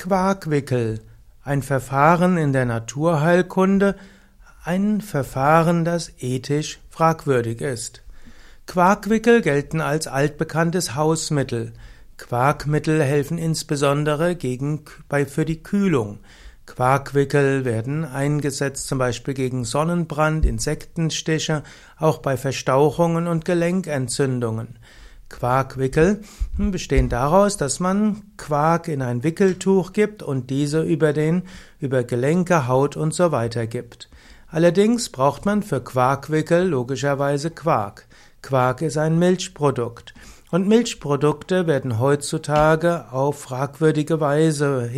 Quarkwickel, ein Verfahren in der Naturheilkunde, ein Verfahren, das ethisch fragwürdig ist. Quarkwickel gelten als altbekanntes Hausmittel. Quarkmittel helfen insbesondere gegen, bei, für die Kühlung. Quarkwickel werden eingesetzt zum Beispiel gegen Sonnenbrand, Insektenstiche, auch bei Verstauchungen und Gelenkentzündungen. Quarkwickel bestehen daraus, dass man Quark in ein Wickeltuch gibt und diese über den, über Gelenke, Haut und so weiter gibt. Allerdings braucht man für Quarkwickel logischerweise Quark. Quark ist ein Milchprodukt. Und Milchprodukte werden heutzutage auf fragwürdige Weise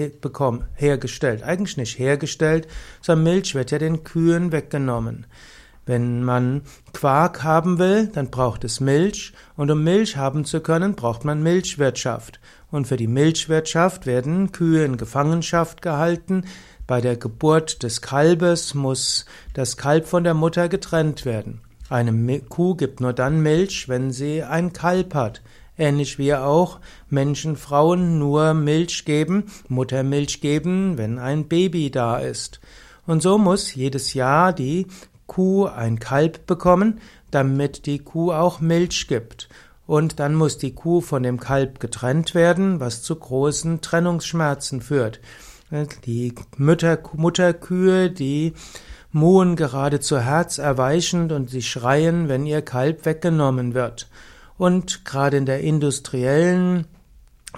hergestellt. Eigentlich nicht hergestellt, sondern Milch wird ja den Kühen weggenommen. Wenn man Quark haben will, dann braucht es Milch, und um Milch haben zu können, braucht man Milchwirtschaft. Und für die Milchwirtschaft werden Kühe in Gefangenschaft gehalten. Bei der Geburt des Kalbes muss das Kalb von der Mutter getrennt werden. Eine Kuh gibt nur dann Milch, wenn sie ein Kalb hat. Ähnlich wie auch Menschen, Frauen nur Milch geben, Muttermilch geben, wenn ein Baby da ist. Und so muss jedes Jahr die Kuh ein Kalb bekommen, damit die Kuh auch Milch gibt. Und dann muss die Kuh von dem Kalb getrennt werden, was zu großen Trennungsschmerzen führt. Die Mütter, Mutterkühe, die muhen geradezu herzerweichend und sie schreien, wenn ihr Kalb weggenommen wird. Und gerade in der industriellen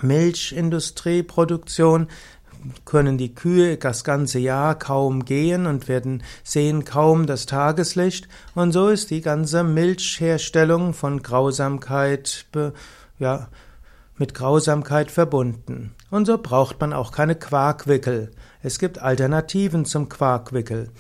Milchindustrieproduktion können die Kühe das ganze Jahr kaum gehen und werden sehen kaum das Tageslicht und so ist die ganze Milchherstellung von Grausamkeit ja mit Grausamkeit verbunden. Und so braucht man auch keine Quarkwickel. Es gibt Alternativen zum Quarkwickel.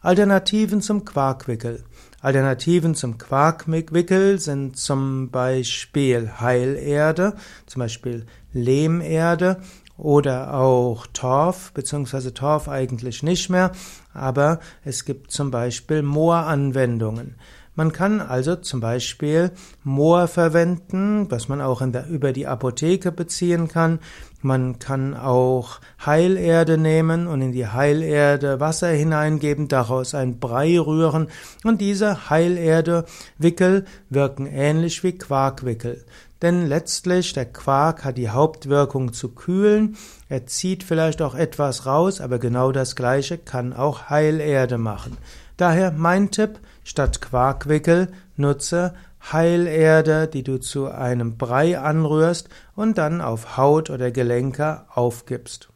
Alternativen zum Quarkwickel. Alternativen zum Quarkwickel sind zum Beispiel Heilerde, zum Beispiel Lehmerde oder auch Torf, beziehungsweise Torf eigentlich nicht mehr, aber es gibt zum Beispiel Mooranwendungen. Man kann also zum Beispiel Moor verwenden, was man auch der, über die Apotheke beziehen kann. Man kann auch Heilerde nehmen und in die Heilerde Wasser hineingeben, daraus ein Brei rühren und diese Heilerde-Wickel wirken ähnlich wie Quarkwickel. Denn letztlich der Quark hat die Hauptwirkung zu kühlen, er zieht vielleicht auch etwas raus, aber genau das gleiche kann auch Heilerde machen. Daher mein Tipp, statt Quarkwickel nutze Heilerde, die du zu einem Brei anrührst und dann auf Haut oder Gelenke aufgibst.